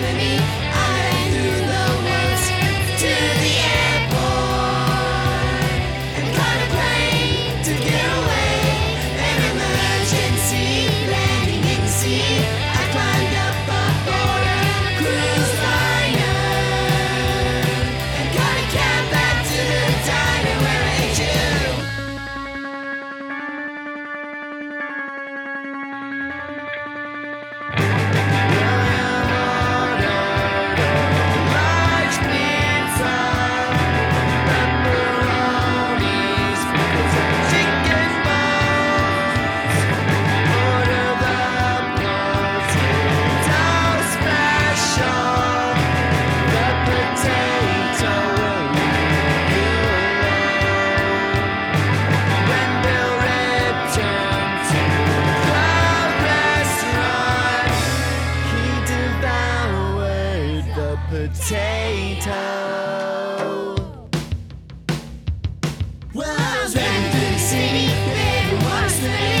with me. potato. Well, I was raised in the city, baby, what's the